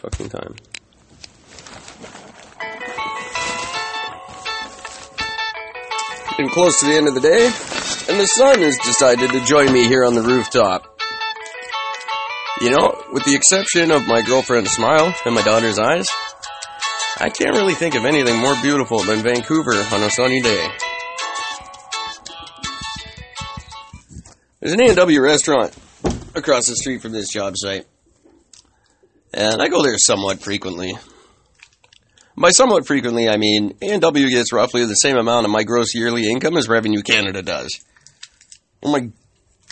fucking time. Getting close to the end of the day, and the sun has decided to join me here on the rooftop. You know, with the exception of my girlfriend's smile and my daughter's eyes, I can't really think of anything more beautiful than Vancouver on a sunny day. There's an A&W restaurant across the street from this job site. And I go there somewhat frequently. By somewhat frequently, I mean A&W gets roughly the same amount of my gross yearly income as Revenue Canada does. Oh my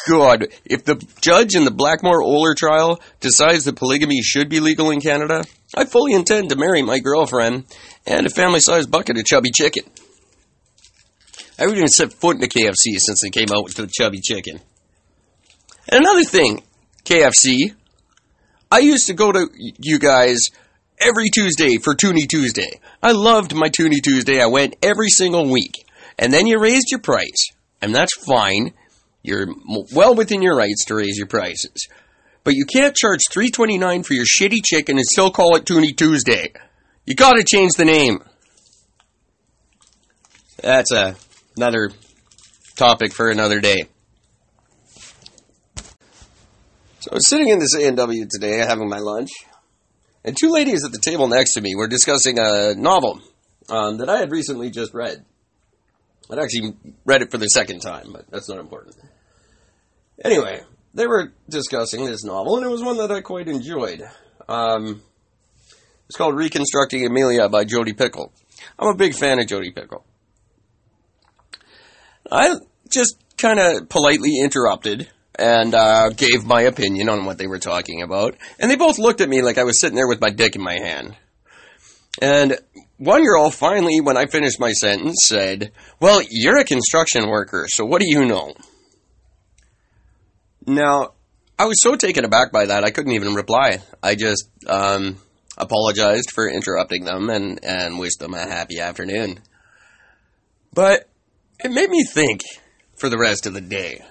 god, if the judge in the Blackmore Oler trial decides that polygamy should be legal in Canada, I fully intend to marry my girlfriend and a family-sized bucket of chubby chicken. I haven't even set foot in a KFC since they came out with the chubby chicken. And another thing, KFC, I used to go to you guys every Tuesday for Toonie Tuesday. I loved my Toonie Tuesday. I went every single week. And then you raised your price. And that's fine. You're well within your rights to raise your prices. But you can't charge 329 for your shitty chicken and still call it Toonie Tuesday. You gotta change the name. That's a, another topic for another day. So I was sitting in this A&W today having my lunch, and two ladies at the table next to me were discussing a novel um, that I had recently just read. I'd actually read it for the second time, but that's not important. Anyway, they were discussing this novel, and it was one that I quite enjoyed. Um, it's called Reconstructing Amelia by Jodi Pickle. I'm a big fan of Jodi Pickle. I just kind of politely interrupted and uh, gave my opinion on what they were talking about. And they both looked at me like I was sitting there with my dick in my hand. And one girl finally, when I finished my sentence, said, Well, you're a construction worker, so what do you know? Now, I was so taken aback by that, I couldn't even reply. I just um, apologized for interrupting them and, and wished them a happy afternoon. But it made me think for the rest of the day.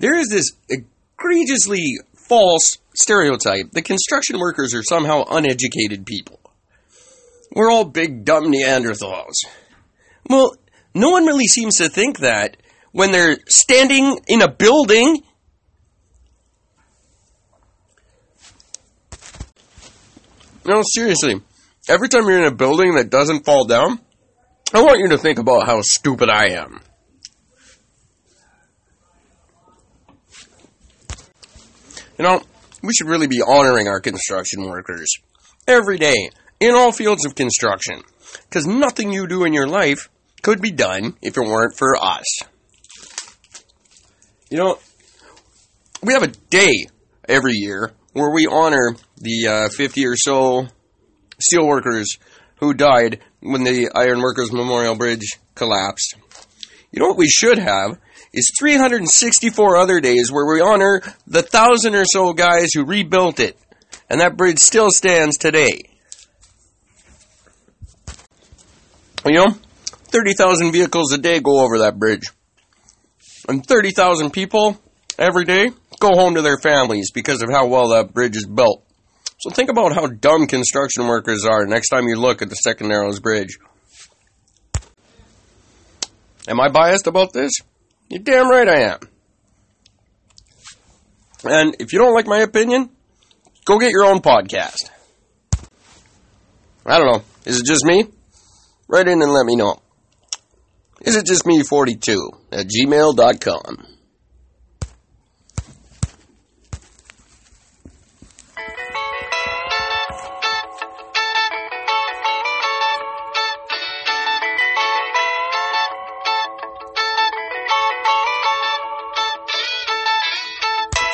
There is this egregiously false stereotype that construction workers are somehow uneducated people. We're all big dumb Neanderthals. Well, no one really seems to think that when they're standing in a building. No, seriously. Every time you're in a building that doesn't fall down, I want you to think about how stupid I am. You know, we should really be honoring our construction workers every day in all fields of construction because nothing you do in your life could be done if it weren't for us. You know, we have a day every year where we honor the uh, 50 or so steelworkers who died when the Iron Workers Memorial Bridge collapsed. You know what we should have is 364 other days where we honor the thousand or so guys who rebuilt it. And that bridge still stands today. You know, 30,000 vehicles a day go over that bridge. And 30,000 people every day go home to their families because of how well that bridge is built. So think about how dumb construction workers are next time you look at the Second Narrows Bridge. Am I biased about this? You're damn right I am. And if you don't like my opinion, go get your own podcast. I don't know. Is it just me? Write in and let me know. Is it just me 42 at gmail.com?